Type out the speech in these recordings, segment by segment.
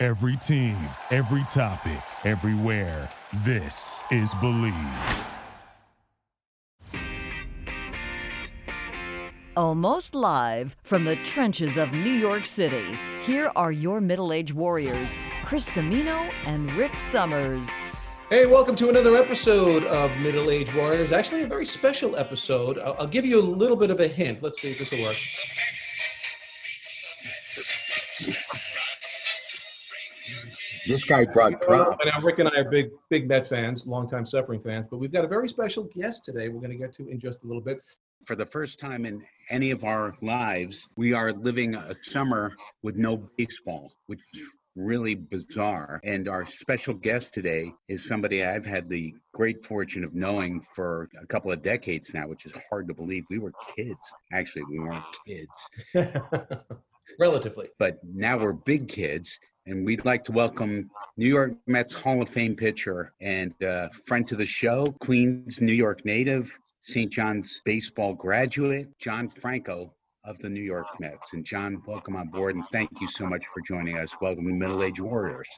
Every team, every topic, everywhere. This is Bleav. Almost live from the trenches of New York City, here are your middle aged warriors, Chris Semino and Rick Summers. Hey, welcome to another episode of Middle Age Warriors. Actually, a very special episode. I'll, I'll give you a little bit of a hint. Let's see if this will work. This guy brought props. Now, Rick and I are big, big Met fans, longtime suffering fans, but we've got a very special guest today. We're going to get to in just a little bit. For the first time in any of our lives, we are living a summer with no baseball, which is really bizarre. And our special guest today is somebody I've had the great fortune of knowing for a couple of decades now, which is hard to believe. We were kids. Actually, we weren't kids, Relatively. but now we're big kids. And we'd like to welcome New York Mets Hall of Fame pitcher and uh, friend to the show, Queens, New York native, St. John's baseball graduate, John Franco of the New York Mets. And John, welcome on board and thank you so much for joining us. Welcome to Middle Age Warriors.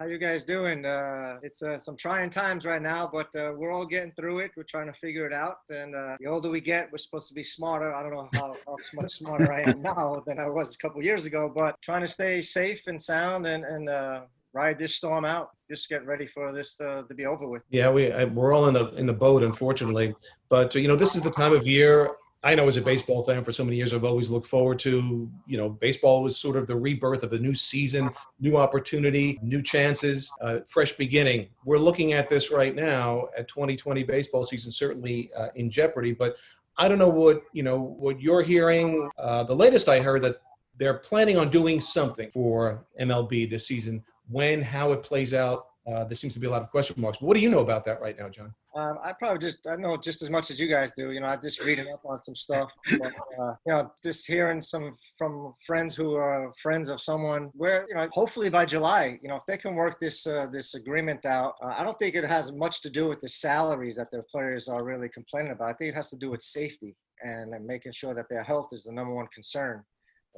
How you guys doing? Uh, it's uh, some trying times right now, but uh, we're all getting through it. We're trying to figure it out. And uh, the older we get, we're supposed to be smarter. I don't know how, how much smarter I am now than I was a couple years ago, but trying to stay safe and sound and, and uh, ride this storm out. Just get ready for this to, to be over with. Yeah, we I, we're all in the in the boat, unfortunately. But you know, this is the time of year. I know as a baseball fan for so many years, I've always looked forward to. You know, baseball was sort of the rebirth of a new season, new opportunity, new chances, uh, fresh beginning. We're looking at this right now at 2020 baseball season, certainly uh, in jeopardy. But I don't know what you know what you're hearing. Uh, the latest I heard that they're planning on doing something for MLB this season. When, how it plays out, uh, there seems to be a lot of question marks. But what do you know about that right now, John? Um, I probably just I know just as much as you guys do. You know, I'm just reading up on some stuff. But, uh, you know, just hearing some from friends who are friends of someone. Where you know, hopefully by July, you know, if they can work this uh, this agreement out, uh, I don't think it has much to do with the salaries that the players are really complaining about. I think it has to do with safety and, and making sure that their health is the number one concern.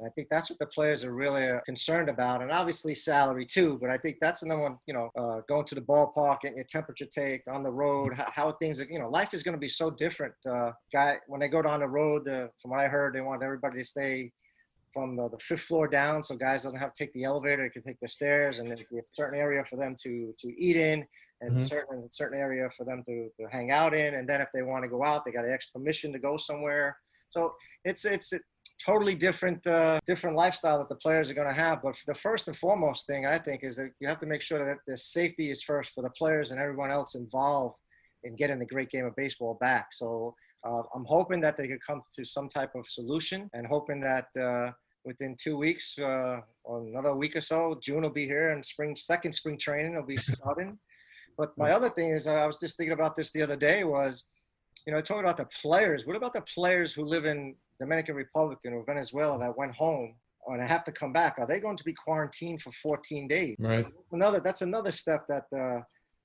And I think that's what the players are really uh, concerned about, and obviously salary too. But I think that's the number one. You know, uh, going to the ballpark, getting your temperature take on the road, how, how things. Are, you know, life is going to be so different. Uh, guy, when they go down the road, uh, from what I heard, they want everybody to stay from the, the fifth floor down, so guys don't have to take the elevator; they can take the stairs, and there's a certain area for them to to eat in, and Mhm. certain certain area for them to, to hang out in. And then if they want to go out, they got to ask permission to go somewhere. So it's it's totally different uh, different lifestyle that the players are going to have. But the first and foremost thing I think is that you have to make sure that the safety is first for the players and everyone else involved in getting the great game of baseball back. So uh, I'm hoping that they could come to some type of solution and hoping that uh, within two weeks uh, or another week or so, June will be here and spring second spring training will be starting. But my other thing is, uh, I was just thinking about this the other day was, you know, talking about the players. What about the players who live in Dominican Republic or Venezuela that went home and have to come back? Are they going to be quarantined for 14 days? Right. That's another that's another step that uh,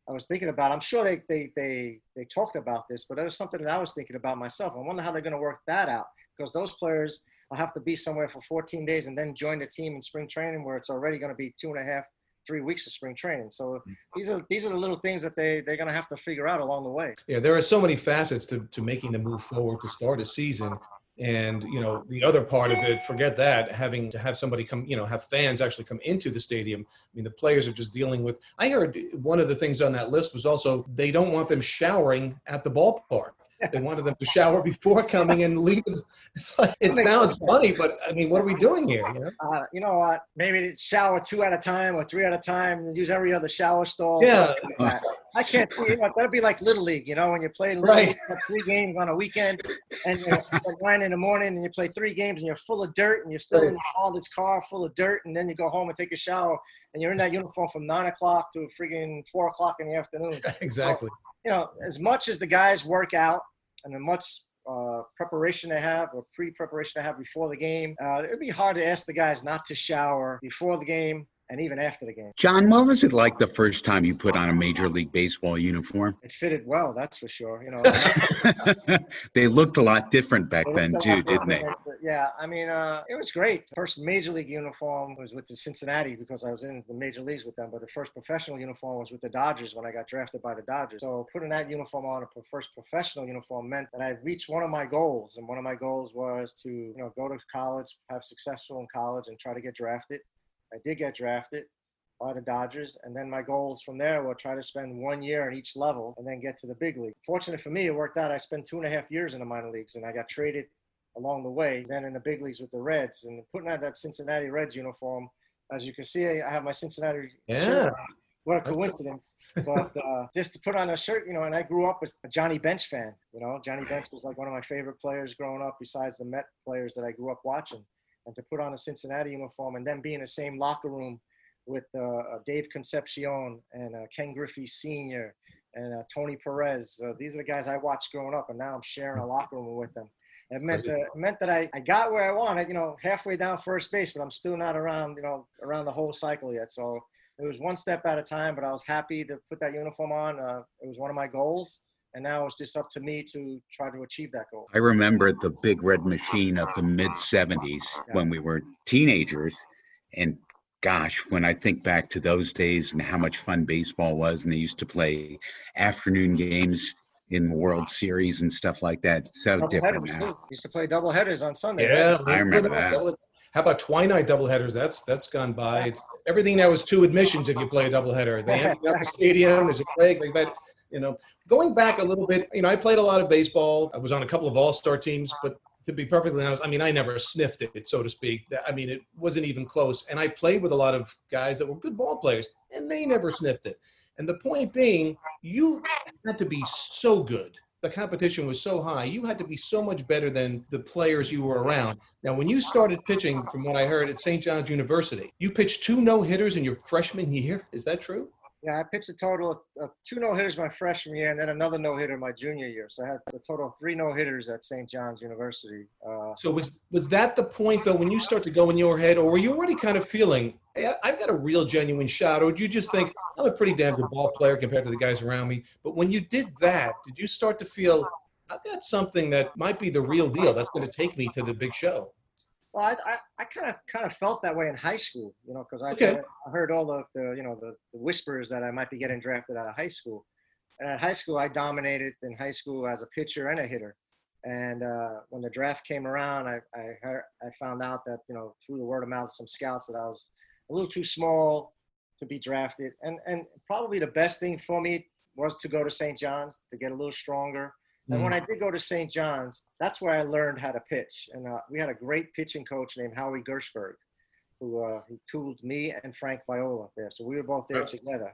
I was thinking about. I'm sure they, they they they talked about this, but it was something that I was thinking about myself. I wonder how they're going to work that out because those players will have to be somewhere for 14 days and then join the team in spring training where it's already going to be two and a half, three weeks of spring training. So these are these are the little things that they they're going to have to figure out along the way. Yeah, there are so many facets to, to making the move forward to start a season. And, you know, the other part of it, forget that, having to have somebody come, you know, have fans actually come into the stadium. I mean, the players are just dealing with. I heard one of the things on that list was also they don't want them showering at the ballpark. They wanted them to shower before coming and leave. It's like it sounds funny, but I mean, what are we doing here? You know, uh, you know what? Maybe shower two at a time or three at a time, and use every other shower stall. Yeah. Like I can't. You know, that'd be like little league. You know, when you play little Right. league, three games on a weekend, and you're nine in the morning, and you play three games, and you're full of dirt, and you're still in your this car full of dirt, and then you go home and take a shower, and you're in that uniform from nine o'clock to freaking four o'clock in the afternoon. exactly. You know, as much as the guys work out and as much uh, preparation they have or pre-preparation they have before the game, uh, it'd be hard to ask the guys not to shower before the game and even after the game. John, what was it like the first time you put on a Major League Baseball uniform? It fitted well, that's for sure. You know, they looked a lot different back then too, didn't they? Yeah, I mean, uh, it was great. First major league uniform was with the Cincinnati because I was in the major leagues with them. But the first professional uniform was with the Dodgers when I got drafted by the Dodgers. So putting that uniform on, a first professional uniform, meant that I reached one of my goals, and one of my goals was to, you know, go to college, have successful in college, and try to get drafted. I did get drafted by the Dodgers. And then my goals from there were try to spend one year in each level and then get to the big league. Fortunate for me, it worked out. I spent two and a half years in the minor leagues and I got traded along the way, then in the big leagues with the Reds. And putting on that Cincinnati Reds uniform, as you can see, I have my Cincinnati Yeah. shirt. What a coincidence. but uh, just to put on a shirt, you know, and I grew up as a Johnny Bench fan. You know, Johnny Bench was like one of my favorite players growing up, besides the Met players that I grew up watching. And to put on a Cincinnati uniform and then be in the same locker room with uh, uh, Dave Concepcion and uh, Ken Griffey Sr. and uh, Tony Perez. Uh, these are the guys I watched growing up, and now I'm sharing a locker room with them. It meant that, meant that I, I got where I wanted, you know, halfway down first base, but I'm still not around, you know, around the whole cycle yet. So it was one step at a time, but I was happy to put that uniform on. Uh, it was one of my goals, and now it's just up to me to try to achieve that goal. I remember the big red machine of the mid 70s when we were teenagers. And gosh, when I think back to those days and how much fun baseball was, and they used to play afternoon games in the World Series and stuff like that. So Double different headers, now. Used to play double headers on Sunday. Yeah, right? I remember that. How about twilight doubleheaders? That's that's gone by. It's, everything now is two admissions if you play a doubleheader. They empty out the stadium. There's a break. Like that. You know, going back a little bit. You know, I played a lot of baseball. I was on a couple of all-star teams, but to be perfectly honest, I mean, I never sniffed it, so to speak. I mean, it wasn't even close. And I played with a lot of guys that were good ball players, and they never sniffed it. And the point being, you had to be so good. The competition was so high. You had to be so much better than the players you were around. Now, when you started pitching, from what I heard at St. John's University, you pitched two no hitters in your freshman year. Is that true? Yeah, I pitched a total of two no hitters my freshman year, and then another no hitter my junior year. So I had a total of three no hitters at St. John's University. Uh, So was was that the point though when you start to go in your head, or were you already kind of feeling, hey, I've got a real genuine shot, or did you just think I'm a pretty damn good ball player compared to the guys around me? But when you did that, did you start to feel I've got something that might be the real deal that's going to take me to the big show? Well, I, I, I kind of kind of felt that way in high school, you know, because I, Okay. I heard all the, the you know the, the whispers that I might be getting drafted out of high school. And at high school, I dominated in high school as a pitcher and a hitter. And uh, when the draft came around, I I, heard, I found out that you know through the word of mouth, some scouts that I was a little too small to be drafted. And and probably the best thing for me was to go to St. John's to get a little stronger. And when I did go to St. John's, that's where I learned how to pitch. And uh, we had a great pitching coach named Howie Gershberg, who uh, who tooled me and Frank Viola there. So we were both there Right. together.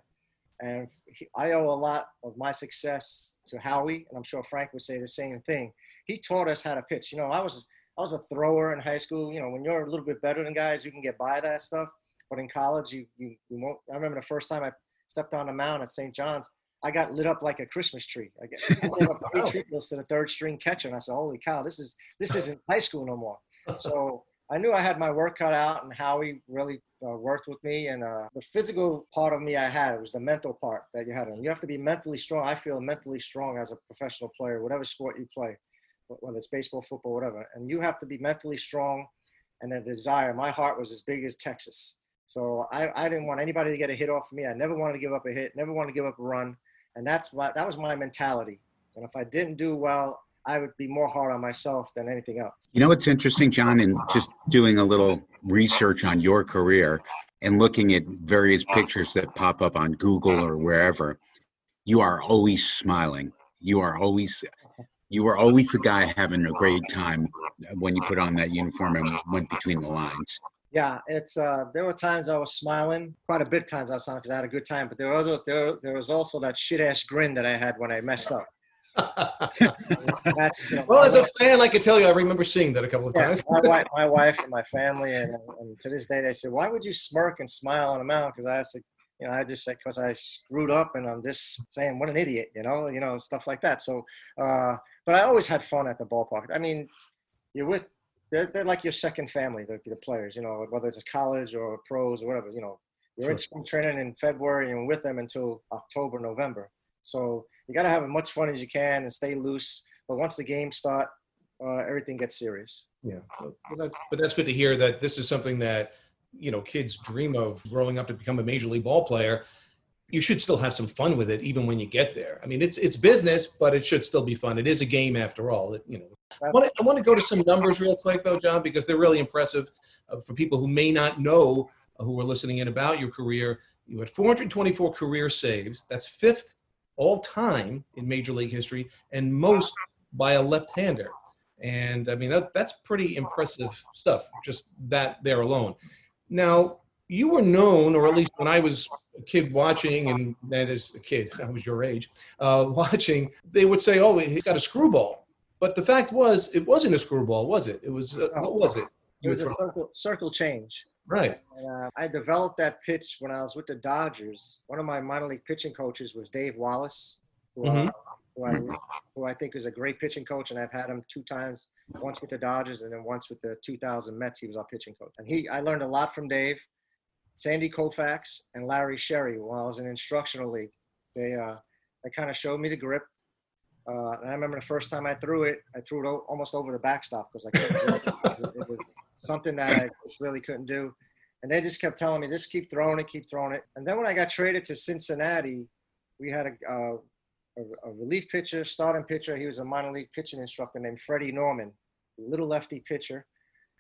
And he, I owe a lot of my success to Howie, and I'm sure Frank would say the same thing. He taught us how to pitch. You know, I was I was a thrower in high school. You know, when you're a little bit better than guys, you can get by that stuff. But in college, you you, you won't. I remember the first time I stepped on the mound at St. John's, I got lit up like a Christmas tree. I I gave up three Wow. triples to the third string catcher, and I said, "Holy cow, this is this isn't high school no more." So I knew I had my work cut out, and Howie really uh, worked with me. And uh, the physical part of me I had it was the mental part that you had. And you have to be mentally strong. I feel mentally strong as a professional player, whatever sport you play, whether it's baseball, football, whatever. And you have to be mentally strong and a desire. My heart was as big as Texas. So I, I didn't want anybody to get a hit off of me. I never wanted to give up a hit, never wanted to give up a run. And that's why that was my mentality. And if I didn't do well, I would be more hard on myself than anything else. You know what's interesting, John, and just doing a little research on your career and looking at various pictures that pop up on Google or wherever, you are always smiling. You are always you were always the guy having a great time when you put on that uniform and went between the lines. Yeah, it's uh, there were times I was smiling, quite a bit times I was smiling because I had a good time. But there was there, there was also that shit ass grin that I had when I messed up. You know, well, as a fan, I can tell you, I remember seeing that a couple of yeah, times. my, wife, my wife and my family, and, and, to this day, they say, "Why would you smirk and smile on a mound?" Because I said, you know, I just said because I screwed up, and I'm just saying, "What an idiot," you know, you know, stuff like that. So, uh, but I always had fun at the ballpark. I mean, you're with they're, they're like your second family, the, the players, you know, whether it's college or pros or whatever, you know, you're sure. in spring training in February and with them until October, November. So you got to have as much fun as you can and stay loose. But once the games start, uh, everything gets serious. Yeah, but, that's, but that's good to hear that this is something that you know kids dream of growing up to become a major league ball player. You should still have some fun with it, even when you get there. I mean, it's it's business, but it should still be fun. It is a game after all. It, you know, I want, to, go to some numbers real quick, though, John, because they're really impressive uh, for people who may not know uh, who are listening in about your career. You had 424 career saves. That's fifth all time in Major League history, and most by a left-hander. And I mean, that, that's pretty impressive stuff, just that there alone. Now, you were known, or at least when I was a kid watching, and that is a kid, I was your age, uh, watching, they would say, oh, he's got a screwball but the fact was, it wasn't a screwball, was it? It was uh, what was it? It was a circle, circle change. Right. And, uh, I developed that pitch when I was with the Dodgers. One of my minor league pitching coaches was Dave Wallace, who, uh, mm-hmm. uh, who, I, who I think is a great pitching coach, and I've had him two times, once with the Dodgers and then once with the 2000 Mets. He was our pitching coach, and he I learned a lot from Dave, Sandy Koufax, and Larry Sherry while I was in instructional league. They uh, they kind of showed me the grip uh, and I remember the first time I threw it, I threw it almost over the backstop because I couldn't. it, it was something that I just really couldn't do. And they just kept telling me, just keep throwing it, keep throwing it. And then when I got traded to Cincinnati, we had a, uh, a, a, relief pitcher, starting pitcher. He was a minor league pitching instructor named Freddie Norman, little lefty pitcher.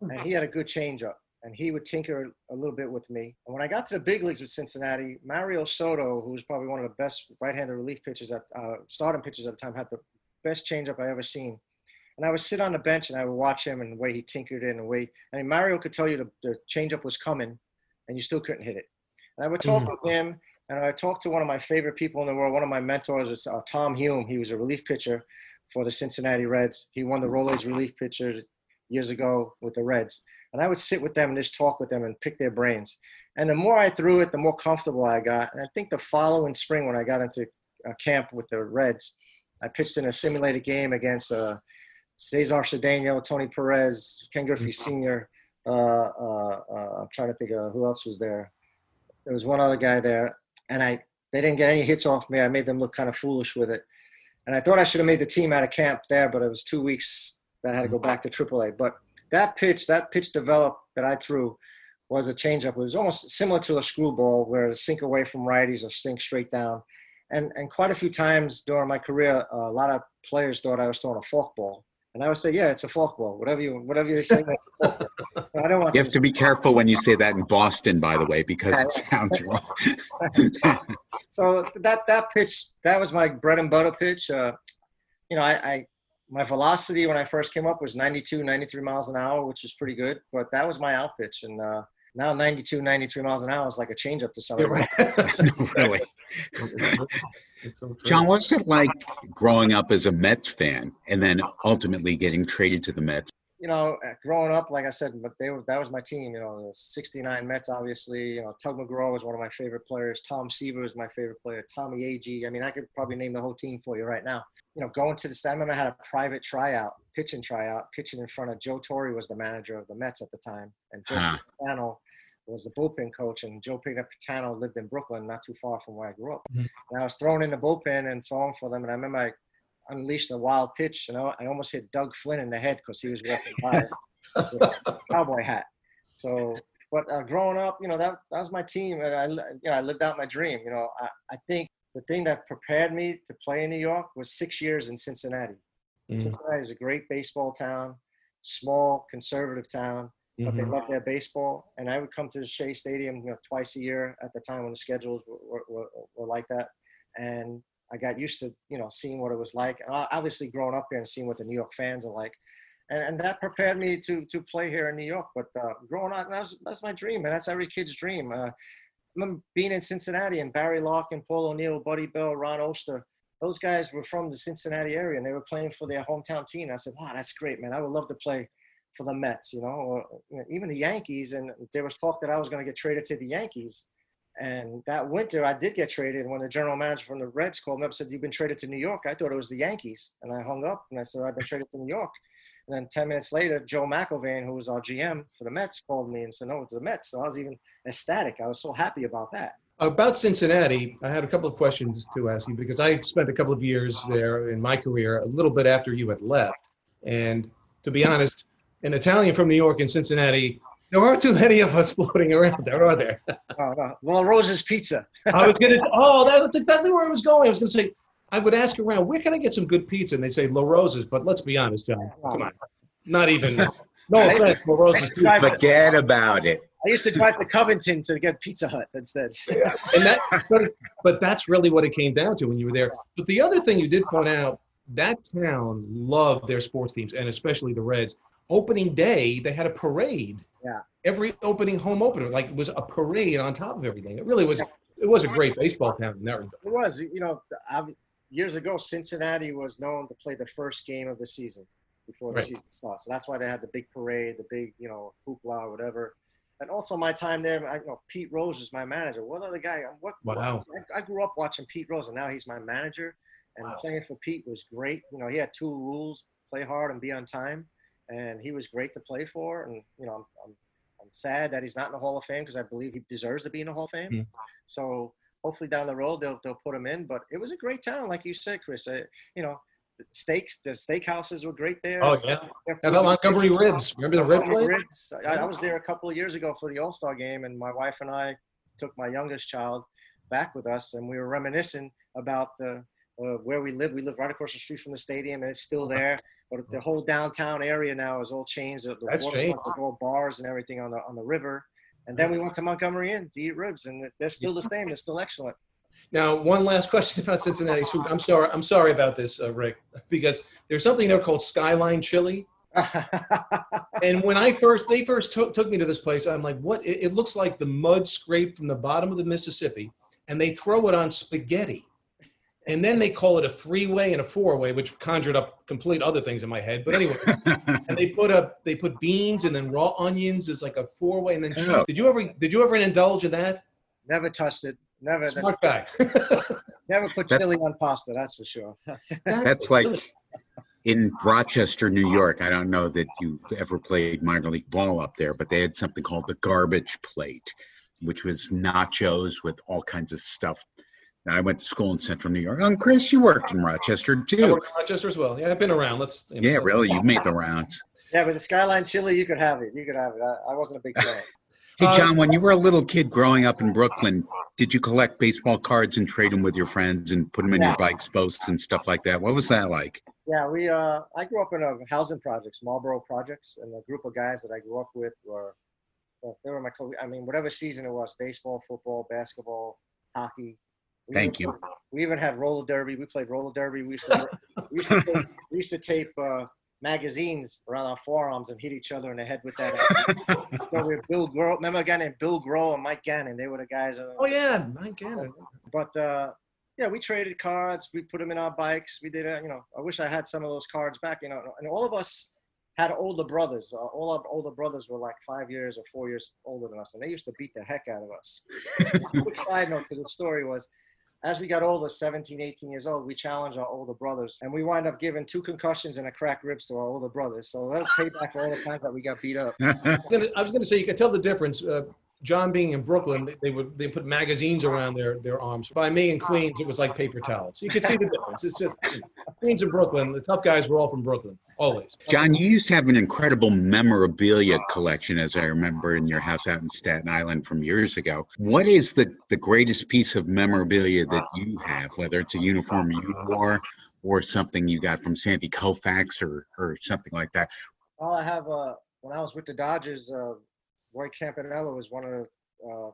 And he had a good changeup and he would tinker a little bit with me. And when I got to the big leagues with Cincinnati, Mario Soto, who was probably one of the best right-handed relief pitchers at uh, starting pitchers at the time, had the best changeup I ever seen. And I would sit on the bench and I would watch him and the way he tinkered it and the way. I mean, Mario could tell you the, the changeup was coming, and you still couldn't hit it. And I would talk mm-hmm. with him, and I would talk to one of my favorite people in the world. One of my mentors was uh, Tom Hume. He was a relief pitcher for the Cincinnati Reds. He won the Rolaids relief pitcher years ago with the Reds. And I would sit with them and just talk with them and pick their brains. And the more I threw it, the more comfortable I got. And I think the following spring, when I got into a camp with the Reds, I pitched in a simulated game against uh, Cesar Cedeno, Tony Perez, Ken Griffey mm-hmm. Sr. Uh, uh, uh, I'm trying to think of who else was there. There was one other guy there, and I they didn't get any hits off me. I made them look kind of foolish with it, and I thought I should have made the team out of camp there, but it was two weeks that had to go mm-hmm. back to AAA. But that pitch, that pitch developed that I threw was a changeup. It was almost similar to a screwball where it sink away from righties or sink straight down. And, and quite a few times during my career, a lot of players thought I was throwing a forkball. And I would say, yeah, it's a forkball. Whatever you, whatever you say. I don't want. You have to be careful when you say that in Boston, by the way, because it sounds wrong. so that that pitch, that was my bread and butter pitch. Uh, you know, I, I my velocity when I first came up was 92, 93 miles an hour, which was pretty good. But that was my out pitch, and uh, now 92, 93 miles an hour is like a changeup to somebody. no, really. John, what's it like growing up as a Mets fan and then ultimately getting traded to the Mets? You know, growing up, like I said, but they were that was my team. You know, the '69 Mets, obviously. You know, Tug McGraw was one of my favorite players. Tom Seaver was my favorite player. Tommy Agee. I mean, I could probably name the whole team for you right now. You know, going to the I remember I had a private tryout, pitching tryout, pitching in front of Joe Torre was the manager of the Mets at the time, and Joe huh. Pignatano was the bullpen coach, and Joe Pignatano lived in Brooklyn, not too far from where I grew up. Mm-hmm. And I was thrown in the bullpen and throwing for them, and I remember I unleashed a wild pitch. You know, I almost hit Doug Flynn in the head because he was walking by with a cowboy hat. So, but uh, growing up, you know, that that was my team, and I, you know, I lived out my dream. You know, I, I think the thing that prepared me to play in New York was six years in Cincinnati. Mm-hmm. Cincinnati is a great baseball town, small conservative town, but mm-hmm. they love their baseball. And I would come to the Shea Stadium, you know, twice a year at the time when the schedules were, were, were, were like that. And I got used to you know seeing what it was like. Obviously, growing up here and seeing what the New York fans are like, and, and that prepared me to to play here in New York. But uh, growing up, that's that's my dream, and that's every kid's dream. Uh, I remember being in Cincinnati and Barry Larkin, Paul O'Neill, Buddy Bell, Ron Oester. Those guys were from the Cincinnati area, and they were playing for their hometown team. I said, "Wow, that's great, man! I would love to play for the Mets, you know, or you know, even the Yankees." And there was talk that I was going to get traded to the Yankees. And that winter, I did get traded. When the general manager from the Reds called me up, and said, "You've been traded to New York." I thought it was the Yankees, and I hung up and I said, "I've been traded to New York." And then 10 minutes later, Joe McIlvaine, who was our GM for the Mets, called me and said, "No, it's the Mets." So I was even ecstatic. I was so happy about that. About Cincinnati, I had a couple of questions to ask you because I spent a couple of years there in my career, a little bit after you had left. And to be honest, an Italian from New York and Cincinnati there aren't too many of us floating around there, are there? oh, no. La Rosa's Pizza. I was gonna. Oh, that's exactly where I was going. I was gonna say. I would ask around, where can I get some good pizza? And they say La Rosa's, but let's be honest, John. Oh, come on, not even. No offense, La Rosa's. Forget about it. I used to drive to Covington to get Pizza Hut instead. and that, but, but that's really what it came down to when you were there. But the other thing you did point out, that town loved their sports teams, and especially the Reds opening day, they had a parade. Yeah. Every opening home opener, like it was a parade on top of everything. It really was. It was a great baseball town in that regard. It was. You know, years ago, Cincinnati was known to play the first game of the season before the right. season starts. So that's why they had the big parade, the big, you know, hoopla, or whatever. And also my time there, I, you know, Pete Rose was my manager. What other guy? What? Wow. I, I grew up watching Pete Rose, and now he's my manager. And wow. playing for Pete was great. You know, he had two rules: play hard and be on time and he was great to play for. And you know, I'm, I'm, I'm sad that he's not in the Hall of Fame because I believe he deserves to be in the Hall of Fame. Mm. So hopefully down the road they'll they'll put him in. But it was a great town, like you said, Chris. Uh, you know, the steaks, the steakhouses were great there. Oh yeah, how about Montgomery ribs? Remember the rib? Ribs. I, I was there a couple of years ago for the All Star game, and my wife and I took my youngest child back with us, and we were reminiscing about the uh, where we live. We live right across the street from the stadium, and it's still there. But the whole downtown area now is all changed. The, That's changed. all bars and everything on the on the river. And then we went to Montgomery Inn to eat ribs, and they're still the same. They're still excellent. Now, one last question about Cincinnati's food. I'm sorry. I'm sorry about this, uh, Rick, because there's something there called Skyline Chili. and when I first, they first took, took me to this place, I'm like, what? It, it looks like the mud scraped from the bottom of the Mississippi, and they throw it on spaghetti and then they call it a three-way and a four-way, which conjured up complete other things in my head. But anyway, and they put up they put beans and then raw onions as like a four-way, and then cheese. Oh. Did you ever did you ever indulge in that? Never touched it. Never. Smart back. never put that's, chili on pasta. That's for sure. that's like in Rochester, New York. I don't know that you ever played minor league ball up there, but they had something called the garbage plate, which was nachos with all kinds of stuff I went to school in Central New York. And Chris, you worked in Rochester too. I worked in Rochester as well. Yeah, I've been around. Let's. You know, yeah, really, you've made the rounds. Yeah, but the Skyline Chili, you could have it. You could have it. I, I wasn't a big fan. hey, John, when you were a little kid growing up in Brooklyn, did you collect baseball cards and trade them with your friends and put them in yeah. your bikes posts and stuff like that? What was that like? Yeah, we. Uh, I grew up in a housing projects, Marlboro projects, and the group of guys that I grew up with were, well, they were my. I mean, whatever season it was, baseball, football, basketball, hockey, we Thank you. We even had roller derby. We played roller derby. We used to, we used to tape, we used to tape uh, magazines around our forearms and hit each other in the head with that. so we Bill Groh. Remember a guy named Bill Groh and Mike Gammon? They were the guys. Uh, oh yeah, Mike Gammon. But uh, yeah, we traded cards. We put them in our bikes. We did. Uh, you know, I wish I had some of those cards back. You know, and all of us had older brothers. Uh, all our older brothers were like five years or four years older than us, and they used to beat the heck out of us. quick side note to the story was as we got older, 17, 18 years old, we challenged our older brothers. And we wind up giving two concussions and a cracked ribs to our older brothers. So that was payback for all the times that we got beat up. I was going to say, you can tell the difference. Uh, John being in Brooklyn, they, they, would they put magazines around their, their arms. By me in Queens, it was like paper towels. You could see the difference. It's just Queens and Brooklyn. The tough guys were all from Brooklyn, always. John, you used to have an incredible memorabilia collection, as I remember in your house out in Staten Island from years ago. What is the, the greatest piece of memorabilia that you have, whether it's a uniform you wore or something you got from Sandy Koufax or, or something like that? Well, I have, uh, when I was with the Dodgers, uh, Roy Campanella was one of the uh,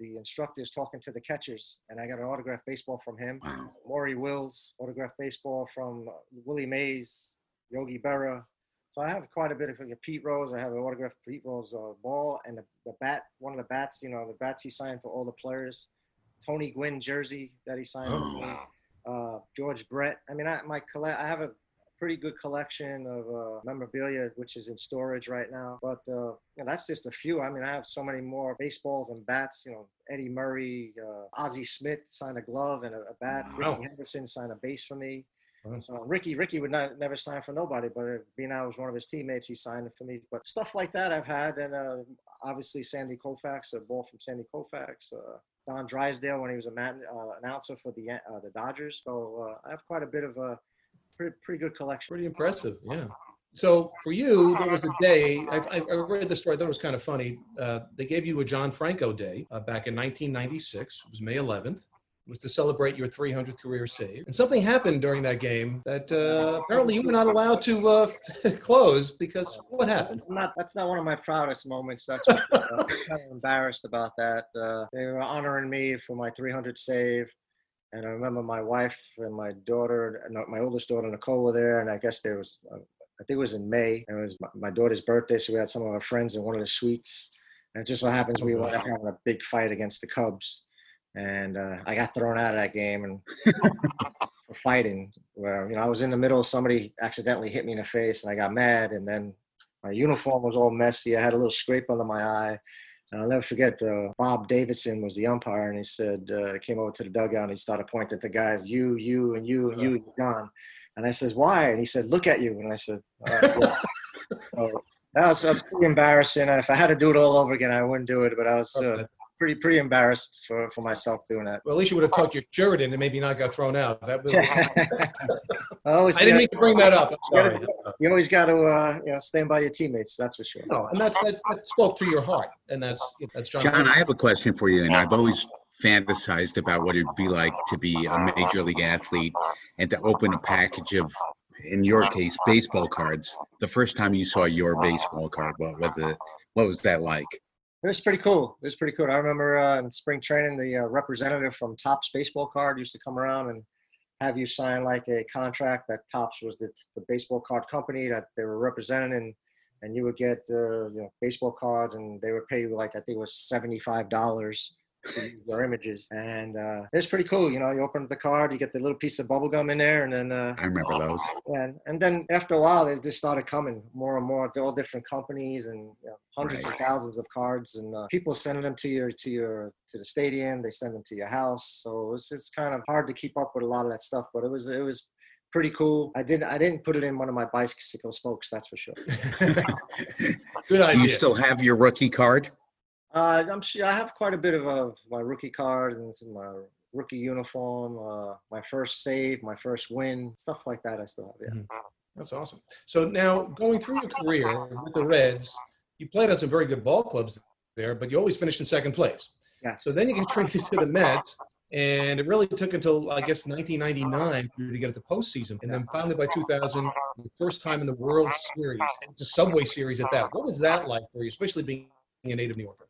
the instructors talking to the catchers, and I got an autographed baseball from him. Wow. Maury Wills, autographed baseball from uh, Willie Mays, Yogi Berra. So I have quite a bit of like, Pete Rose. I have an autographed Pete Rose uh, ball and the, the bat, one of the bats, you know, the bats he signed for all the players. Tony Gwynn jersey that he signed. Oh, wow. Uh, George Brett. I mean, I, my collect, I have a pretty good collection of uh, memorabilia, which is in storage right now. But uh, you know, that's just a few. I mean, I have so many more baseballs and bats. You know, Eddie Murray, uh, Ozzie Smith signed a glove and a, a bat. Wow. Rickey Henderson signed a base for me. Wow. So Rickey, Rickey would not never sign for nobody, but uh, being I was one of his teammates, he signed it for me. But stuff like that I've had, and uh, obviously Sandy Koufax, a ball from Sandy Koufax. Uh, Don Drysdale when he was a man, uh, announcer for the uh, the Dodgers. So uh, I have quite a bit of a pretty, pretty good collection. Pretty impressive, yeah. So for you, there was a day, I, I I read the story, I thought it was kind of funny. Uh, they gave you a John Franco Day uh, back in 1996. It was May 11th. It was to celebrate your 300th career save. And something happened during that game that uh, apparently you were not allowed to uh, close because what happened? I'm not that's not one of my proudest moments. That's for sure. I'm kind of embarrassed about that. Uh, they were honoring me for my 300 save, and I remember my wife and my daughter, my oldest daughter Nicole were there, and I guess there was. Uh, I think it was in May, and it was my, my daughter's birthday, so we had some of our friends in one of the suites. And it just so happens we were having a big fight against the Cubs, and uh, I got thrown out of that game and for fighting. Where you know I was in the middle, somebody accidentally hit me in the face, and I got mad, and then my uniform was all messy. I had a little scrape under my eye. And I'll never forget, uh, Bob Davidson was the umpire, and he said, uh, came over to the dugout and he started pointing at the guys, you, you, and you, and you, you're gone. And I says, why? And he said, look at you. And I said, yeah. so that was, that was pretty embarrassing. If I had to do it all over again, I wouldn't do it, but I was uh. Pretty, pretty embarrassed for, for myself doing that. Well, at least you would have tucked your shirt in and maybe not got thrown out. That was, I always I didn't mean to bring that up. I'm sorry. you always got to, uh, you know, stand by your teammates. That's for sure. No, and that's that, that spoke to your heart, and that's that's John. John, I have a question for you, and I've always fantasized about what it'd be like to be a major league athlete and to open a package of, in your case, baseball cards. The first time you saw your baseball card, what what the what was that like? It was pretty cool. It was pretty cool. I remember uh, in spring training, the uh, representative from Topps Baseball Card used to come around and have you sign like a contract that Topps was the, the baseball card company that they were representing, and, and you would get uh, you know baseball cards, and they would pay you like I think it was seventy five dollars their images, and uh, it was pretty cool. You know, you open up the card, you get the little piece of bubble gum in there, and then uh, I remember those. and and then after a while, they just started coming more and more. They're all different companies and you know, hundreds Right. of thousands of cards, and uh, people sending them to your to your to the stadium. They send them to your house. So it's it's kind of hard to keep up with a lot of that stuff. But it was it was pretty cool. I didn't I didn't put it in one of my bicycle spokes. That's for sure. Good idea. Do you still have your rookie card? Uh, I'm sure I have quite a bit of uh, my rookie cards and some, my rookie uniform, uh, my first save, my first win, stuff like that. I still have. Yeah. That's awesome. So now going through your career with the Reds, you played on some very good ball clubs there, but you always finished in second place. Yes. So then you get traded to the Mets, and it really took until I guess 1999 for you to get to the postseason, and then finally by 2000, the first time in the World Series, a Subway Series at that. What was that like for you, especially being a native New Yorker?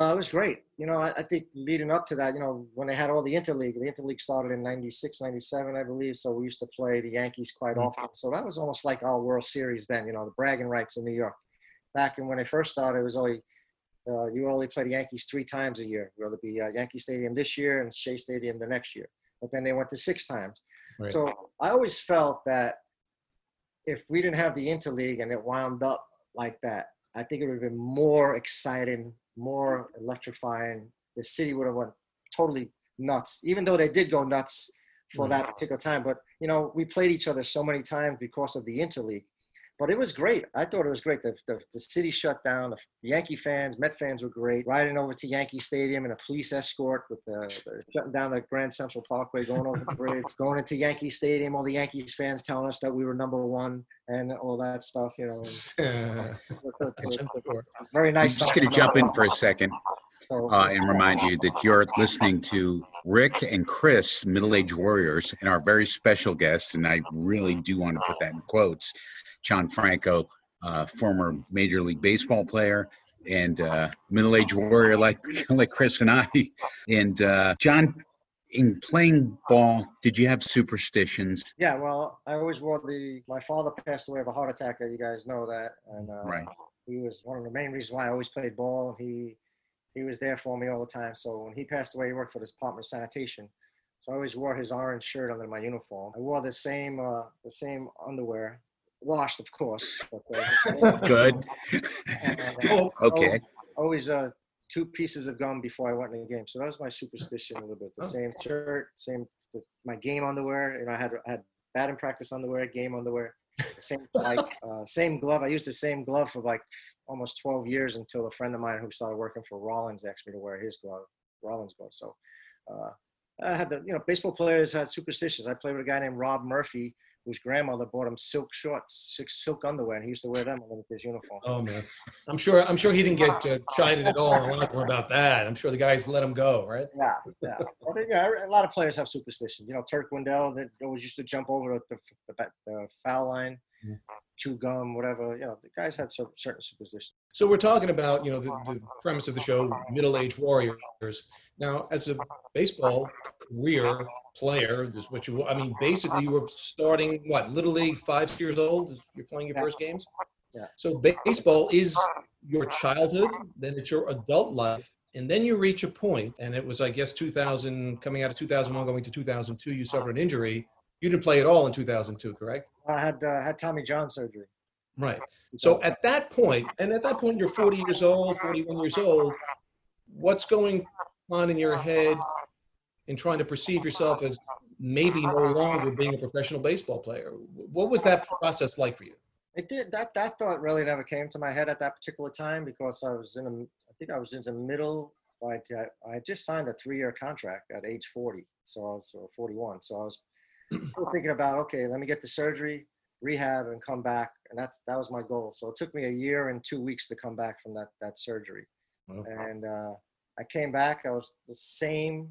Uh, it was great. You know, I, I think leading up to that, you know, when they had all the interleague, the interleague started in 96, 97, I believe. So we used to play the Yankees quite Mhm. often. So that was almost like our World Series then, you know, the bragging rights in New York. Back in when they first started, it was only, uh, you only play the Yankees three times a year. Whether it be uh, Yankee Stadium this year and Shea Stadium the next year. But then they went to six times. Right. So I always felt that if we didn't have the interleague and it wound up like that, I think it would have been more exciting, more electrifying. The city would have went totally nuts, even though they did go nuts for Right. that particular time. But you know, we played each other so many times because of the interleague. But it was great. I thought it was great. The, the, the city shut down. The Yankee fans, Met fans were great. Riding over to Yankee Stadium in a police escort with the, the shutting down the Grand Central Parkway, going over the bridge, going into Yankee Stadium. All the Yankees fans telling us that we were number one and all that stuff. You know, and very nice. I'm just going to jump in for a second So, uh, and remind you that you're listening to Rick and Chris, Middle Age Warriors, and our very special guest, and I really do want to put that in quotes, John Franco, uh, former Major League Baseball player and uh, middle-aged warrior like like Chris and I. And uh, John, in playing ball, did you have superstitions? Yeah, well, I always wore the. My father passed away of a heart attack. You guys know that, and uh, Right. he was one of the main reasons why I always played ball. He he was there for me all the time. So when he passed away, he worked for the Department of Sanitation. So I always wore his orange shirt under my uniform. I wore the same uh, the same underwear, washed of course. But, uh, Good. and, uh, Oh, Okay. always uh, two pieces of gum before I went in the game. So that was my superstition a little bit. The Oh. same shirt, same the, my game underwear. You know, I had I had batting practice underwear, game underwear, same spikes, uh, same glove. I used the same glove for like almost 12 years until a friend of mine who started working for Rawlings asked me to wear his glove, Rawlings glove. So uh, I had the you know baseball players had superstitions. I played with a guy named Rob Murphy. Whose grandmother bought him silk shorts, silk underwear, and he used to wear them underneath his uniform. Oh man, I'm sure. I'm sure he didn't get uh, chided at all. We're not worried about that. I'm sure the guys let him go, right? Yeah, yeah. But, yeah, a lot of players have superstitions. You know, Turk Wendell that always used to jump over the, the, the, foul line, Yeah. Chew gum, whatever. You know, the guys had some certain superstitions. So we're talking about, you know, the, the premise of the show, middle-aged warriors. Now, as a baseball career player, is what you, I mean, basically you were starting, what, Little League, five years old? You're playing your first games? Yeah. So baseball is your childhood, then it's your adult life, and then you reach a point, and it was, I guess, 2000, coming out of 2001, going to 2002, you suffered an injury. You didn't play at all in 2002, correct? I had uh, had Tommy John surgery. Right. So at that point, and at that point, you're 40 years old, 41 years old. What's going on in your head in trying to perceive yourself as maybe no longer being a professional baseball player? What was that process like for you? It did that. That thought really never came to my head at that particular time because I was in a. I think I was in the middle. I, I just signed a three-year contract at age 40, so I was or 41. So I was still thinking about okay, let me get the surgery, rehab, and come back. And that's that was my goal. So it took me a year and two weeks to come back from that that surgery. Wow. And uh, I came back. I was the same.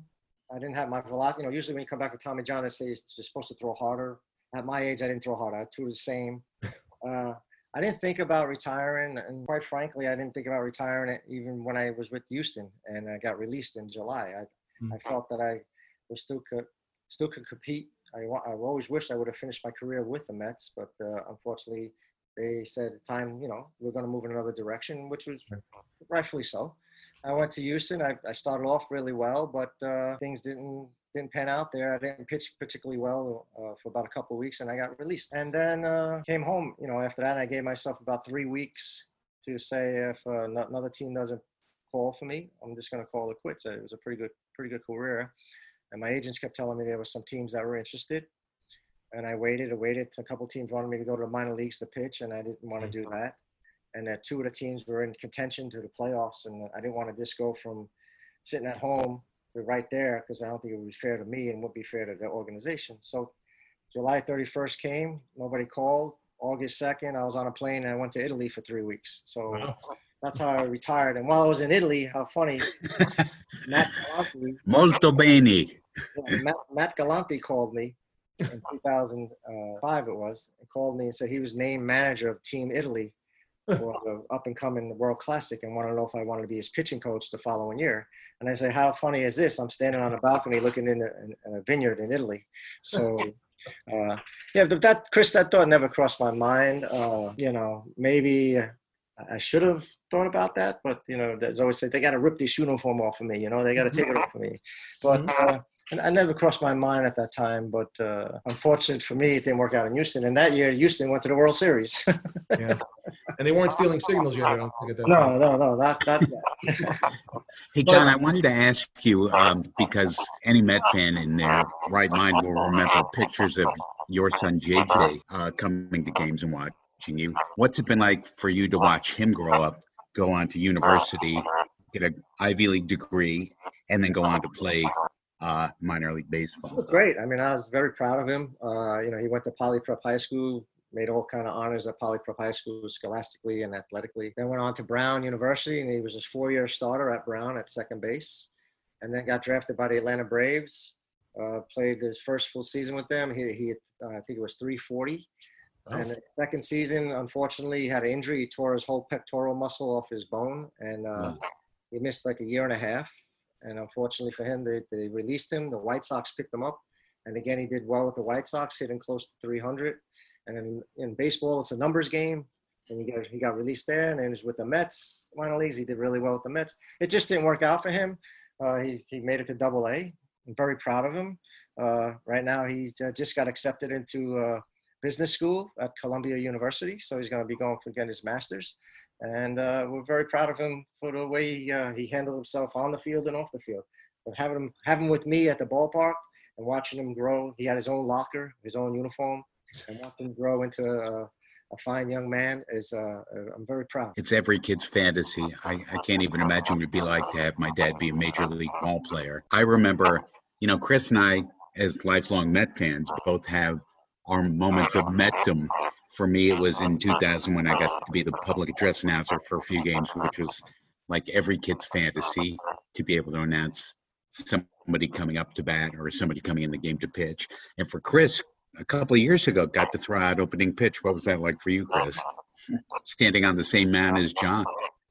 I didn't have my velocity. You know, usually when you come back with Tommy John, they say you're supposed to throw harder. At my age, I didn't throw harder. I threw the same. Uh, I didn't think about retiring, and quite frankly, I didn't think about retiring it even when I was with Houston and I got released in July. I, Hmm. I felt that I was still could still could compete. I, wa- I always wished I would have finished my career with the Mets, but uh, unfortunately, they said time. You know, we're going to move in another direction, which was rightfully so. I went to Houston. I, I started off really well, but uh, things didn't didn't pan out there. I didn't pitch particularly well uh, for about a couple of weeks, and I got released. And then uh, came home. You know, after that, I gave myself about three weeks to say if uh, another team doesn't call for me, I'm just going to call it quits. It was a pretty good pretty good career, and my agents kept telling me there were some teams that were interested. And I waited and waited. A couple teams wanted me to go to the minor leagues to pitch, and I didn't want to do mm-hmm. that and that two of the teams were in contention to the playoffs, and I didn't want to just go from sitting at home to right there because I don't think it would be fair to me and would be fair to the organization. So July 31st came, nobody called. August 2nd, I was on a plane and I went to Italy for three weeks. So Wow. that's how I retired. And while I was in Italy, how funny, Matt Galante, Molto bene. Matt, Matt Galante called me in 2005 it was, and called me and said he was named manager of Team Italy for the up and coming World Classic and wanted to know if I wanted to be his pitching coach the following year. And I say, how funny is this? I'm standing on a balcony looking in a, in a vineyard in Italy. So, uh, yeah, but that Chris, that thought never crossed my mind. Uh, you know, maybe I should have thought about that, but you know, there's always say they got to rip this uniform off of me. You know, they got to take it off of me. But uh, and I never crossed my mind at that time. But uh, unfortunate for me, it didn't work out in Houston. And that year, Houston went to the World Series. Yeah. And they weren't stealing signals yet, I don't think at that no, point. no, no, not not yet. Hey, John, I wanted to ask you um, because any Met fan in their right mind will remember pictures of your son JJ uh, coming to games and watching you. What's it been like for you to watch him grow up, go on to university, get an Ivy League degree, and then go on to play uh, minor league baseball? great. I mean, I was very proud of him. Uh, you know, he went to Poly Prep High School, made all kind of honors at Poly Prep High School, scholastically and athletically. Then went on to Brown University, and he was a four-year starter at Brown at second base, and then got drafted by the Atlanta Braves. Uh, played his first full season with them. He, he uh, I think it was 340. And the second season, unfortunately, he had an injury. He tore his whole pectoral muscle off his bone, and uh, he missed like a year and a half. And unfortunately for him, they, they released him. The White Sox picked him up, and again, he did well with the White Sox, hitting close to 300. And in, in baseball, it's a numbers game. And he got he got released there, and then he was with the Mets minor leagues. He did really well with the Mets. It just didn't work out for him. Uh, he he made it to Double A. I'm very proud of him. Uh, right now, he uh, just got accepted into uh, business school at Columbia University, so he's going to be going to get his master's. And uh, we're very proud of him for the way he, uh, he handled himself on the field and off the field. But having him having him with me at the ballpark and watching him grow, he had his own locker, his own uniform, and watching him grow into a, a fine young man is uh, I'm very proud. It's every kid's fantasy. I, I can't even imagine what it'd be like to have my dad be a major league ball player. I remember, you know, Chris and I, as lifelong Met fans, both have our moments of Metdom. For me, it was in 2000 when I got to be the public address announcer for a few games, which was like every kid's fantasy to be able to announce somebody coming up to bat or somebody coming in the game to pitch. And for Chris, a couple of years ago, got to throw out opening pitch. What was that like for you, Chris? Standing on the same mound as John.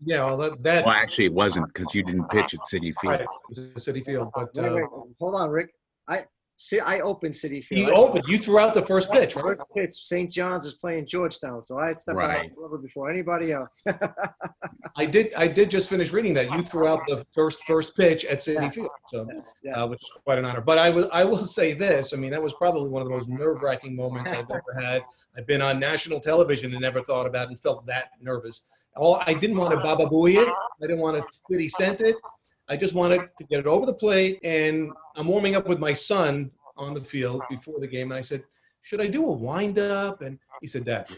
Yeah, well, that, that Well, actually, it wasn't because you didn't pitch at Citi Field. right, it was Citi Field, but Wait, uh, wait, hold on, Rick. I see. I opened Citi Field. you opened, you threw out the first pitch, right? Pitch. St. John's was playing Georgetown, so I stepped out Right. of the rubber before anybody else. I did, I did just finish reading that. You threw out the first, first pitch at City Yeah. Field, so, yeah. uh, which is quite an honor. But I will, I will say this, I mean, that was probably one of the most nerve wracking moments I've ever had. I've been on national television and never thought about and felt that nervous. All, I didn't want to baba booey it. I didn't want to 50 cent it. I just wanted to get it over the plate. And I'm warming up with my son on the field before the game. And I said, should I do a wind up? And he said, Dad,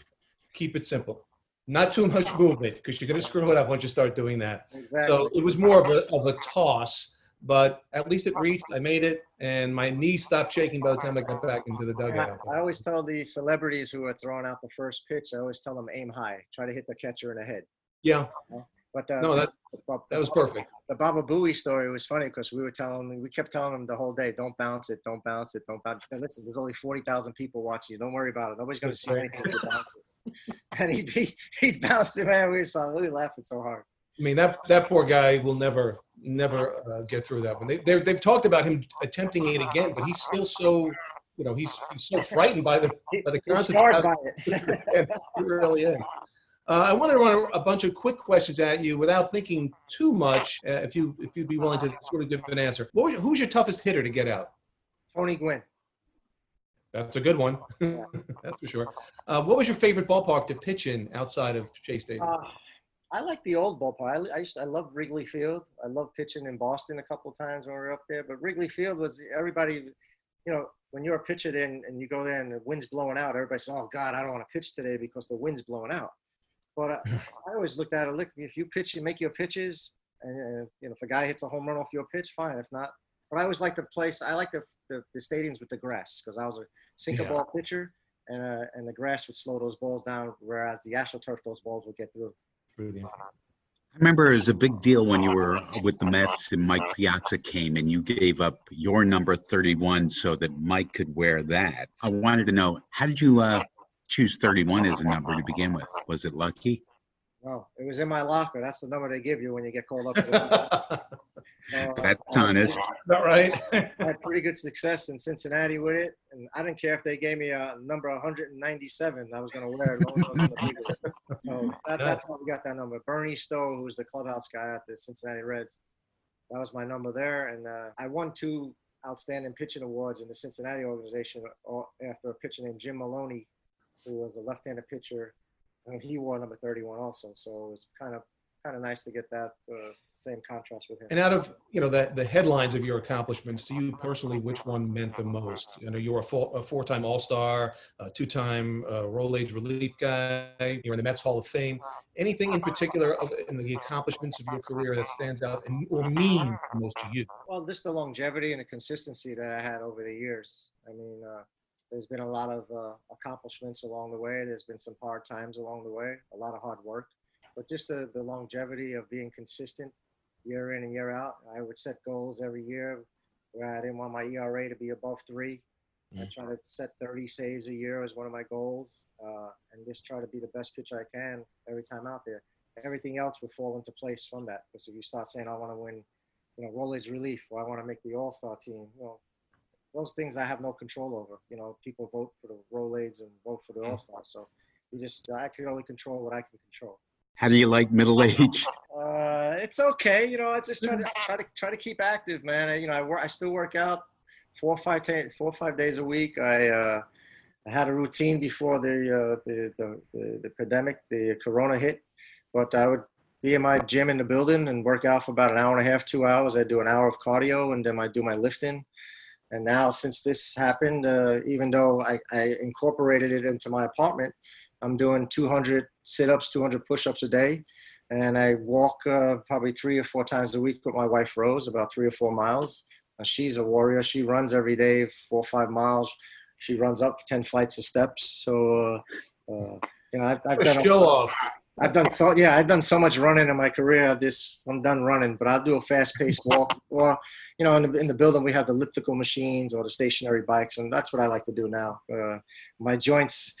keep it simple. Not too much movement because you're going to screw it up once you start doing that. exactly. So it was more of a, of a toss, but at least it reached. I made it, and my knee stopped shaking by the time I got back into the I, dugout. I always tell the celebrities who are throwing out the first pitch, I always tell them aim high, try to hit the catcher in the head. Yeah, But the, no, that the, that was perfect. the Baba Booey story was funny because we were telling we kept telling him the whole day, don't bounce it, don't bounce it, don't bounce it. And listen, there's only 40,000 people watching you. Don't worry about it. Nobody's going to see anything bounce it. And he, he, he bounced it, man. We saw, we were laughing so hard. I mean, that that poor guy will never never uh, get through that one. They they've talked about him attempting it again, but he's still so you know he's, he's so frightened by the by the he's concept. scarred by it. He really is. Uh, I want to run a bunch of quick questions at you without thinking too much. Uh, if you if you'd be willing to sort of give an answer, what was your, who's your toughest hitter to get out? Tony Gwynn. That's a good one. That's for sure. Uh, what was your favorite ballpark to pitch in outside of Shea Stadium? Uh, I like the old ballpark. I, I, used, I love Wrigley Field. I love pitching in Boston a couple times when we were up there. But Wrigley Field was everybody, you know, when you're a pitcher there and, and you go there and the wind's blowing out, everybody says, "Oh God, I don't want to pitch today because the wind's blowing out." But uh, I always looked at it. Look, if you pitch, you make your pitches, and uh, you know, if a guy hits a home run off your pitch, fine. If not, but I always like the place. I like the the, the stadiums with the grass because I was a sinker Yeah. ball pitcher, and uh, and the grass would slow those balls down, whereas the astroturf, those balls would get through. Brilliant. I remember it was a big deal when you were with the Mets and Mike Piazza came and you gave up your number 31 so that Mike could wear that. I wanted to know, how did you uh, choose 31 as a number to begin with? Was it lucky? No, it was in my locker. That's the number they give you when you get called up. to So, uh, That's I- honest. Not right. I had pretty good success in Cincinnati with it, and I didn't care if they gave me a number 197. I was going to wear it. as long as I was gonna be there. So that, that's how we got that number. Bernie Stowe, who was the clubhouse guy at the Cincinnati Reds, that was my number there, and uh, I won two outstanding pitching awards in the Cincinnati organization uh, after a pitcher named Jim Maloney, who was a left-handed pitcher, and he wore number 31 also. So it was kind of kind of nice to get that uh, same contrast with him. And out of you know the the headlines of your accomplishments, to you personally, which one meant the most? You know, you were a, four, a four-time All-Star, a two-time uh, Rolaids Relief guy. You're in the Mets Hall of Fame. Anything in particular of, in the accomplishments of your career that stands out and or mean the most to you? Well, just the longevity and the consistency that I had over the years. I mean, uh, there's been a lot of uh, accomplishments along the way. There's been some hard times along the way, a lot of hard work, but just the, the longevity of being consistent year in and year out. I would set goals every year where I didn't want my ERA to be above three. I try to set 30 saves a year as one of my goals, uh, and just try to be the best pitcher I can every time out there. Everything else will fall into place from that. Because if you start saying I want to win, you know, Rolaids relief, or I want to make the All Star team, well, those things I have no control over. You know, people vote for the Rolaids and vote for the All Star, so you just I can only control what I can control. How do you like middle age? Uh, it's okay. You know, I just try to try to try to keep active, man. I, you know, I work. I still work out four or five ta- four or five days a week. I uh, I had a routine before the, uh, the, the the the pandemic, the Corona hit, but I would be in my gym in the building and work out for about an hour and a half, two hours. I do an hour of cardio and then I do my lifting. And now, since this happened, uh, even though I, I incorporated it into my apartment, I'm doing 200 sit-ups, 200 push-ups a day, and I walk uh, probably three or four times a week with my wife Rose, about three or four miles. Uh, she's a warrior. She runs every day, four or five miles. She runs up 10 flights of steps. So, uh, uh, you know, I've, I've A done show off. I've done so yeah, I've done so much running in my career. Just I'm done running, but I'll do a fast paced walk or you know in the, in the building we have the elliptical machines or the stationary bikes, and that's what I like to do now. Uh, my joints,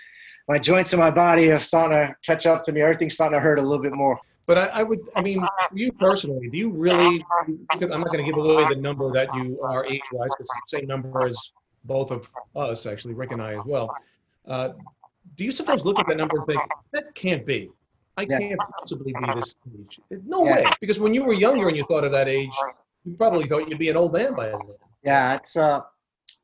my joints in my body are starting to catch up to me. Everything's starting to hurt a little bit more. But I, I would, I mean, you personally, do you really? Because I'm not going to give away the number that you are age-wise. It's the same number as both of us, actually, Rick and I as well. Uh, do you sometimes look at that number and think that can't be? I Yeah. can't possibly be this age. No Yeah. way. Because when you were younger and you thought of that age, you probably thought you'd be an old man by then. Yeah, it's uh,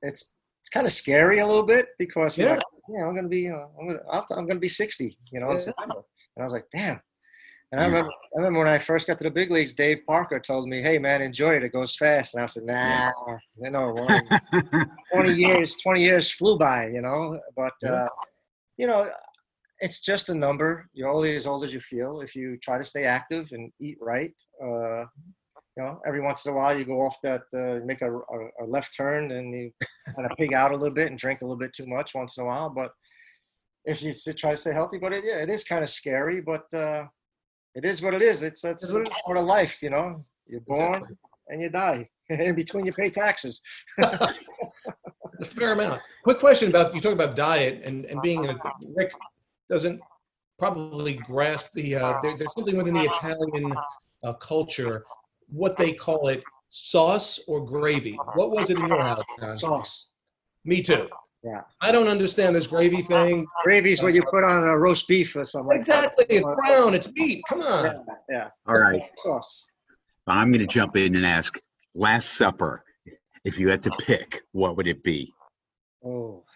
it's it's kind of scary a little bit because Yeah. yeah, yeah, I'm gonna be, you know, I'm gonna, I'm gonna be 60, you know, in Yeah. September. And I was like, damn. And I remember, I remember when I first got to the big leagues, Dave Parker told me, "Hey, man, enjoy it. It goes fast." And I said, "Nah, you know, 20 years, 20 years flew by, you know. But uh, you know, it's just a number. You're only as old as you feel. If you try to stay active and eat right, uh, you know, every once in a while you go off that, uh, make a, a, a left turn and you kind of pig out a little bit and drink a little bit too much once in a while. But if you try to stay healthy, but it, yeah, it is kind of scary. But uh, it is what it is. It's that's is. part of life, you know. You're born Exactly. and you die. In between, you pay taxes. A fair amount. Quick question about you talk about diet and, and being in a, Rick doesn't probably grasp the uh, there, there's something within the Italian uh, culture what they call it sauce or gravy. What was it in your house? John? Sauce. Me too. Yeah. I don't understand this gravy thing. Gravy's what you put on a roast beef or something like that. Exactly. It's brown. It's meat. Come on. Yeah, yeah. All right. Sauce. I'm going to jump in and ask Last Supper. If you had to pick, what would it be? Oh,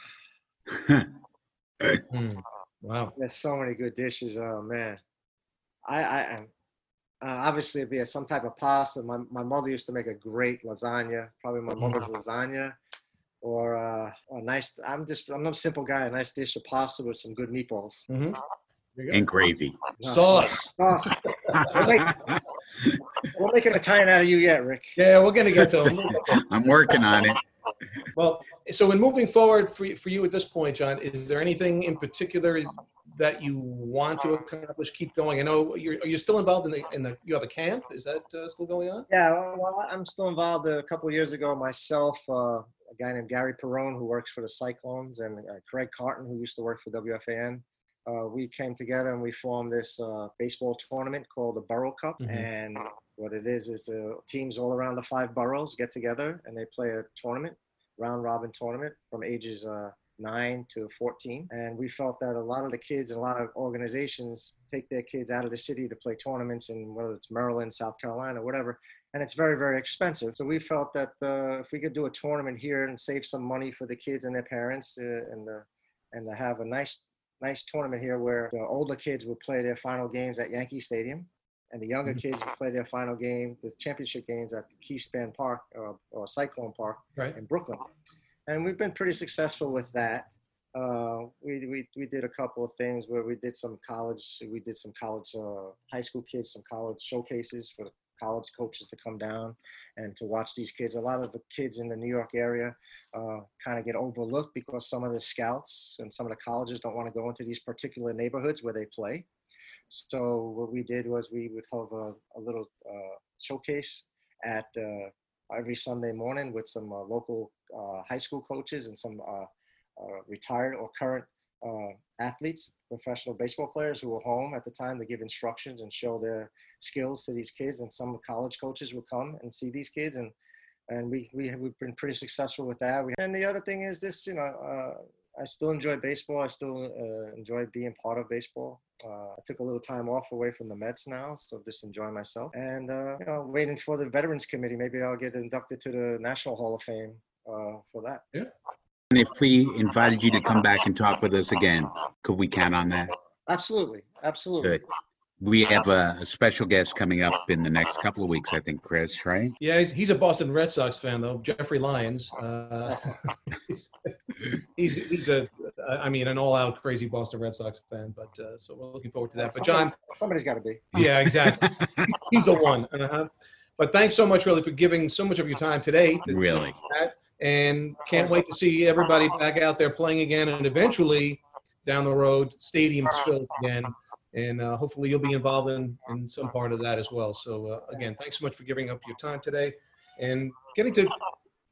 Hmm. Wow. there's so many good dishes. Oh man, I, I am. Uh, obviously, it'd be some type of pasta. My, my mother used to make a great lasagna. Probably my mother's lasagna, or uh, a nice. I'm just I'm a simple guy. A nice dish of pasta with some good meatballs. Mhm. There you go. and gravy. Sauce. Sauce. We'll make, we'll make an Italian out of you yet, Rick. Yeah, we're gonna get to them. I'm working on it. Well, so in moving forward for, for you at this point, John, is there anything in particular that you want to accomplish? Keep going. I know you're. Are you still involved in the in the? You have a camp. Is that uh, still going on? Yeah, well, I'm still involved. A couple of years ago, myself, uh, a guy named Gary Perone, who works for the Cyclones, and uh, Craig Carton, who used to work for WFAN. Uh, we came together and we formed this uh, baseball tournament called the Borough Cup. Mhm. And what it is is uh, teams all around the five boroughs get together and they play a tournament, round robin tournament from ages uh, 9 to 14. And we felt that a lot of the kids and a lot of organizations take their kids out of the city to play tournaments in whether it's Maryland, South Carolina, whatever. And it's very, very expensive. So we felt that uh, if we could do a tournament here and save some money for the kids and their parents uh, and, the, and to have a nice, nice tournament here where the older kids would play their final games at Yankee Stadium and the younger kids would play their final game, the championship games at Keyspan Park or, or Cyclone Park Right. in Brooklyn. And we've been pretty successful with that. Uh, we, we, we did a couple of things where we did some college, we did some college, uh, high school kids, some college showcases for college coaches to come down and to watch these kids. A lot of the kids in the New York area uh, kind of get overlooked because some of the scouts and some of the colleges don't want to go into these particular neighborhoods where they play. So what we did was we would have a, a little uh, showcase at uh, every Sunday morning with some uh, local uh, high school coaches and some retired or current athletes, professional baseball players who were home at the time to give instructions and show their skills to these kids. And some college coaches would come and see these kids, and and we we have, we've been pretty successful with that. We, and the other thing is this, you know, I still enjoy baseball. I still uh, enjoy being part of baseball. Uh, I took a little time off away from the Mets now, so just enjoy myself. And uh, you know, waiting for the Veterans Committee. Maybe I'll get inducted to the National Hall of Fame uh, for that. Yeah. And if we invited you to come back and talk with us again, could we count on that? Absolutely, absolutely. Good. We have a, a special guest coming up in the next couple of weeks, I think, Chris, right? Yeah, he's, he's a Boston Red Sox fan though. Jeffrey Lyons. Uh, he's, he's he's a I mean an all-out crazy Boston Red Sox fan. But uh, so we're looking forward to that. But John, Somebody's got to be. yeah, exactly. He's the one. Uh-huh. But thanks so much, really, for giving so much of your time today. to Really. that, And can't wait to see everybody back out there playing again, and eventually down the road, stadiums filled again. And uh, hopefully you'll be involved in, in some part of that as well. So uh, again, thanks so much for giving up your time today and getting to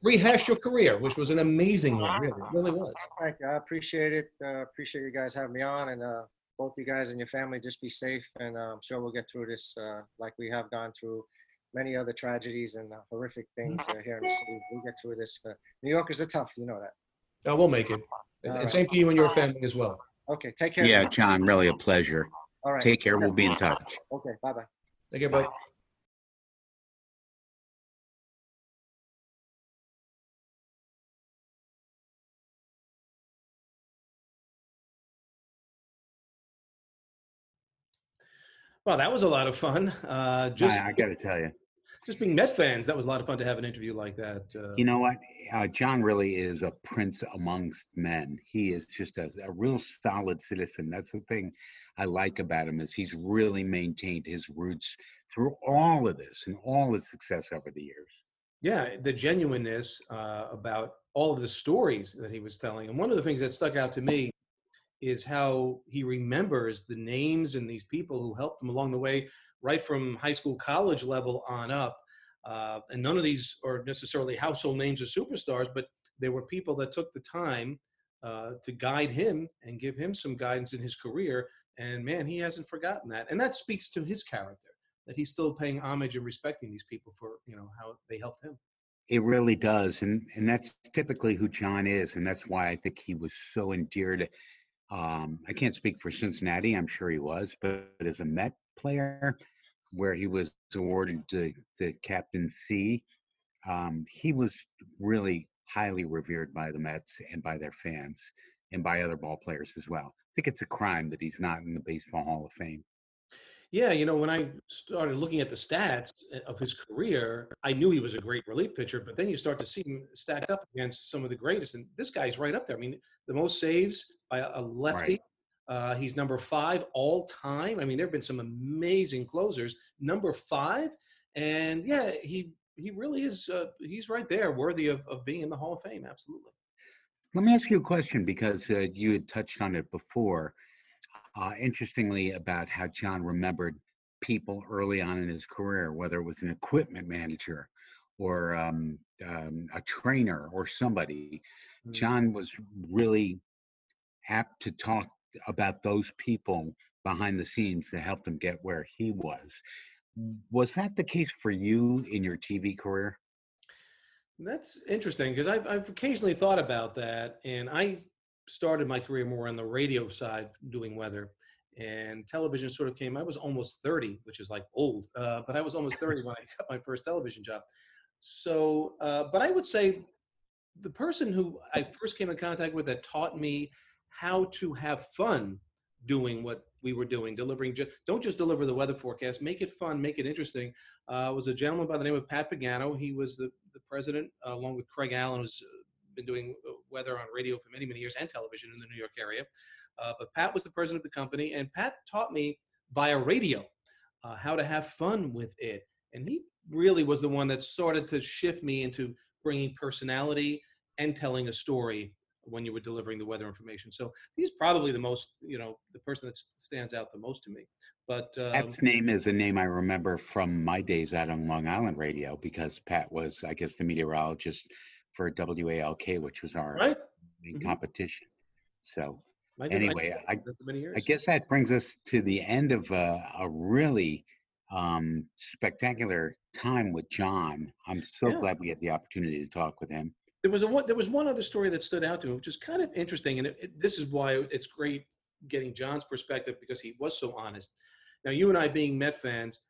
rehash your career, which was an amazing one. Really, really was. Thank you. I appreciate it. Uh, appreciate you guys having me on, and uh, both you guys and your family just be safe. And uh, I'm sure we'll get through this uh, like we have gone through many other tragedies and uh, horrific things uh, here in the city. We'll get through this. Uh, New Yorkers are tough, you know that. Uh, we'll make it. And, and same to you and your family as well. Okay, take care. Yeah, John, really a pleasure. All right. Take care. We'll be in touch. Okay, bye bye. Take care, bye. Well, that was a lot of fun. Uh, just I, I got to tell you, just being Met fans, that was a lot of fun to have an interview like that. Uh, you know what? Uh, John really is a prince amongst men. He is just a, a real solid citizen. That's the thing I like about him is he's really maintained his roots through all of this and all his success over the years. yeah, the genuineness uh, about all of the stories that he was telling. And one of the things that stuck out to me is how he remembers the names and these people who helped him along the way, right from high school, college level on up. Uh, and none of these are necessarily household names or superstars, but there were people that took the time uh, to guide him and give him some guidance in his career. And man, he hasn't forgotten that. And that speaks to his character, that he's still paying homage and respecting these people for, you know, how they helped him. It really does, and and that's typically who John is, and that's why I think he was so endeared. Um, I can't speak for Cincinnati; I'm sure he was, but as a Met player, where he was awarded the, the captaincy, um, he was really highly revered by the Mets and by their fans and by other ball players as well. I think it's a crime that he's not in the Baseball Hall of Fame. Yeah, you know, when I started looking at the stats eh, of his career, I knew he was a great relief pitcher, but then you start to see him stacked up against some of the greatest, and this guy's right up there. I mean, the most saves by a lefty. Uh, he's number five all time. I mean, there have been some amazing closers. Number five, and yeah, he he really is. Uh, he's right there, worthy of, of being in the Hall of Fame. Absolutely. Let me ask you a question because uh, you had touched on it before. Uh, interestingly, about how John remembered people early on in his career, whether it was an equipment manager or um, um, a trainer or somebody. Mm. John was really apt to talk about those people behind the scenes that helped him get where he was. Was that the case for you in your TV career? That's interesting because I've, I've occasionally thought about that, and I started my career more on the radio side doing weather, and television sort of came. I was almost 30, which is like old, uh, but I was almost 30 when I got my first television job. So, uh, but I would say the person who I first came in contact with that taught me how to have fun doing what we were doing, delivering. Just, don't just deliver the weather forecast. Make it fun. Make it interesting. Uh, was a gentleman by the name of Pat Pagano. He was the the president, uh, along with Craig Allen, who's been doing uh, weather on radio for many many years and television in the New York area. Uh, but Pat was the president of the company, and Pat taught me via radio uh, how to have fun with it. And he really was the one that started to shift me into bringing personality and telling a story when you were delivering the weather information. So he's probably the most, you know, the person that stands out the most to me. But um, Pat's name is a name I remember from my days out on Long Island radio because Pat was, I guess, the meteorologist for WALK, which was our right? main Mhm. competition. So anyway, I, that for many years. I guess that brings us to the end of a, a really um, spectacular time with John. I'm so Yeah. glad we had the opportunity to talk with him. There was a one, there was one other story that stood out to me, which is kind of interesting, and it, it- this is why it's great getting John's perspective because he was so honest. Now, you and I, being Met fans,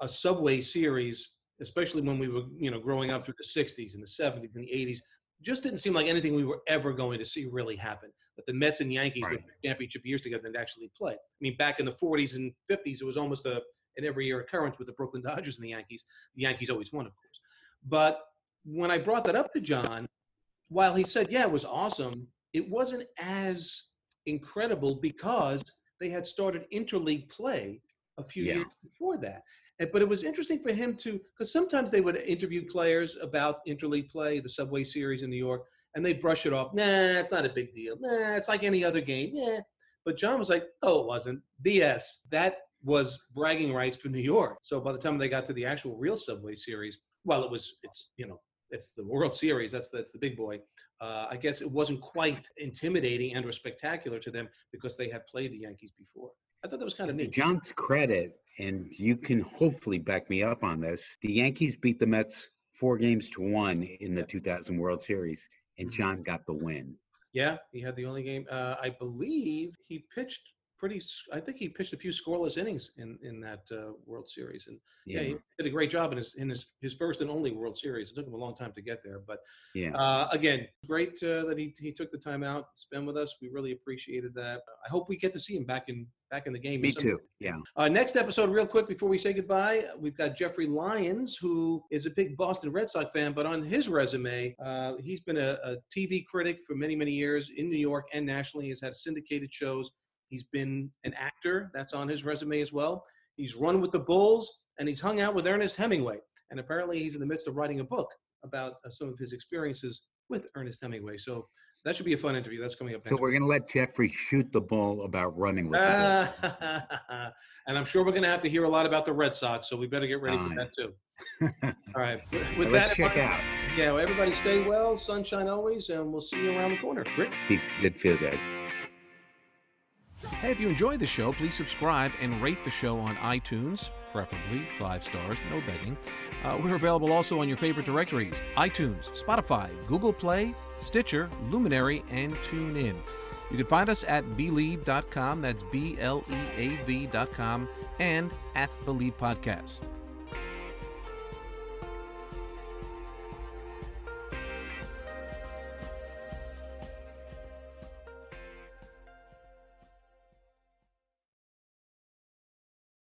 a Subway series, especially when we were you know growing up through the '60s and the '70s and the '80s, just didn't seem like anything we were ever going to see really happen. That the Mets and Yankees Right. championship years together and actually play. I mean, back in the '40s and '50s, it was almost a an every year occurrence with the Brooklyn Dodgers and the Yankees. The Yankees always won, of course, but when I brought that up to John, while he said, yeah, it was awesome, it wasn't as incredible because they had started interleague play a few Yeah. years before that. And, but it was interesting for him to, because sometimes they would interview players about interleague play, the Subway Series in New York, and they brush it off. Nah, it's not a big deal. Nah, it's like any other game. Yeah. But John was like, oh, it wasn't. BS. That was bragging rights for New York. So by the time they got to the actual real Subway Series, well, it was, it's, you know, it's the World Series. That's that's the big boy. Uh, I guess it wasn't quite intimidating and or spectacular to them because they had played the Yankees before. I thought that was kind of neat. John's credit, and you can hopefully back me up on this, the Yankees beat the Mets four games to one in the 2000 World Series, and Mhm. John got the win. Yeah, he had the only game. Uh, I believe he pitched pretty. I think he pitched a few scoreless innings in in that uh, World Series, and yeah. Yeah, he did a great job in his in his his first and only World Series. It took him a long time to get there, but yeah. uh, again, great uh, that he he took the time out to spend with us. We really appreciated that. I hope we get to see him back in back in the game. Me too. Yeah. Uh, next episode, real quick before we say goodbye, we've got Jeffrey Lyons, who is a big Boston Red Sox fan, but on his resume, uh, he's been a, a TV critic for many, many years in New York and nationally. He's had syndicated shows. He's been an actor. That's on his resume as well. He's run with the Bulls, and he's hung out with Ernest Hemingway. And apparently, he's in the midst of writing a book about uh, some of his experiences with Ernest Hemingway. So that should be a fun interview. That's coming up next. So we're going to let Jeffrey shoot the ball about running with the ball. Uh, and I'm sure we're going to have to hear a lot about the Red Sox, so we better get ready for that too. All right. With, Let's that, check out. Yeah, well, everybody stay well, sunshine always, and we'll see you around the corner. Rick? He did feel good. Hey, if you enjoyed the show, please subscribe and rate the show on iTunes, preferably five stars, no begging. Uh, we're available also on your favorite directories iTunes, Spotify, Google Play, Stitcher, Luminary, and TuneIn. You can find us at Bleav.com, that's B L E A V.com, and at Bleav Podcasts.